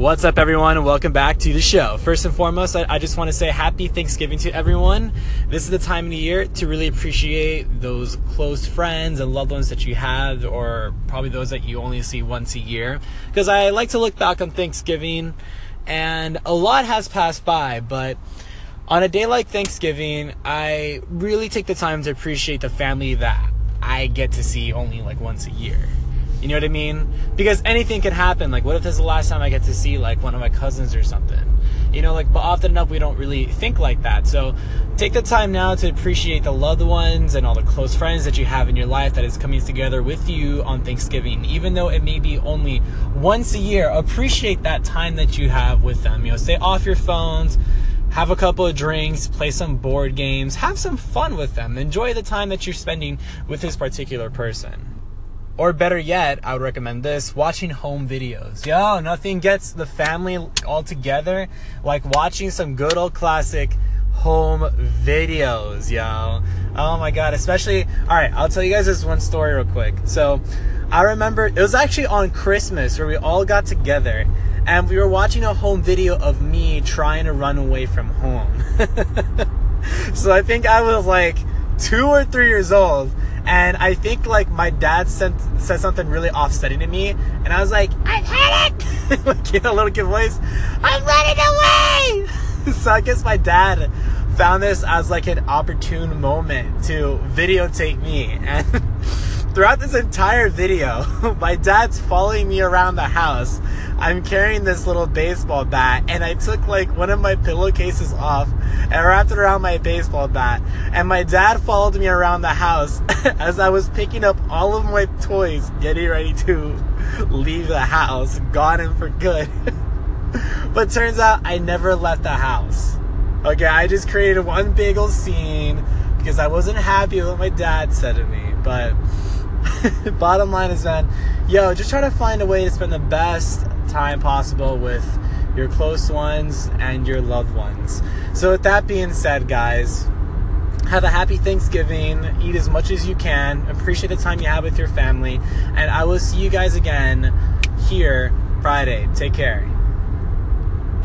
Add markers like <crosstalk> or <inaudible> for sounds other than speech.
What's up, everyone? And welcome back to the show. First and foremost, I, I just want to say happy Thanksgiving to everyone. This is the time of the year to really appreciate those close friends and loved ones that you have, or probably those that you only see once a year. Because I like to look back on Thanksgiving, and a lot has passed by, but on a day like Thanksgiving, I really take the time to appreciate the family that I get to see only like once a year. You know what I mean? Because anything can happen. Like, what if this is the last time I get to see like one of my cousins or something? You know, like, but often enough we don't really think like that. So take the time now to appreciate the loved ones and all the close friends that you have in your life that is coming together with you on Thanksgiving. Even though it may be only once a year, appreciate that time that you have with them. You know, stay off your phones have a couple of drinks, play some board games, have some fun with them. Enjoy the time that you're spending with this particular person. Or better yet, I would recommend this watching home videos. Yo, nothing gets the family all together like watching some good old classic home videos, yo. Oh my god, especially, alright, I'll tell you guys this one story real quick. So, I remember it was actually on Christmas where we all got together and we were watching a home video of me trying to run away from home. <laughs> so, I think I was like two or three years old and I think like my dad sent said something really offsetting to me, and I was like, "I've had it," <laughs> like in a little kid voice. I'm running away. <laughs> so I guess my dad found this as like an opportune moment to videotape me and. <laughs> throughout this entire video, <laughs> my dad's following me around the house. I'm carrying this little baseball bat, and I took like one of my pillowcases off and wrapped it around my baseball bat. And my dad followed me around the house <laughs> as I was picking up all of my toys, getting ready to <laughs> leave the house, gone and for good. but turns out I never left the house. Okay, I just created one big old scene because I wasn't happy with what my dad said to me. But <laughs> bottom line is, man, yo, just try to find a way to spend the best time possible with your close ones and your loved ones. So, with that being said, guys, have a happy Thanksgiving. Eat as much as you can. Appreciate the time you have with your family. And I will see you guys again here Friday. Take care.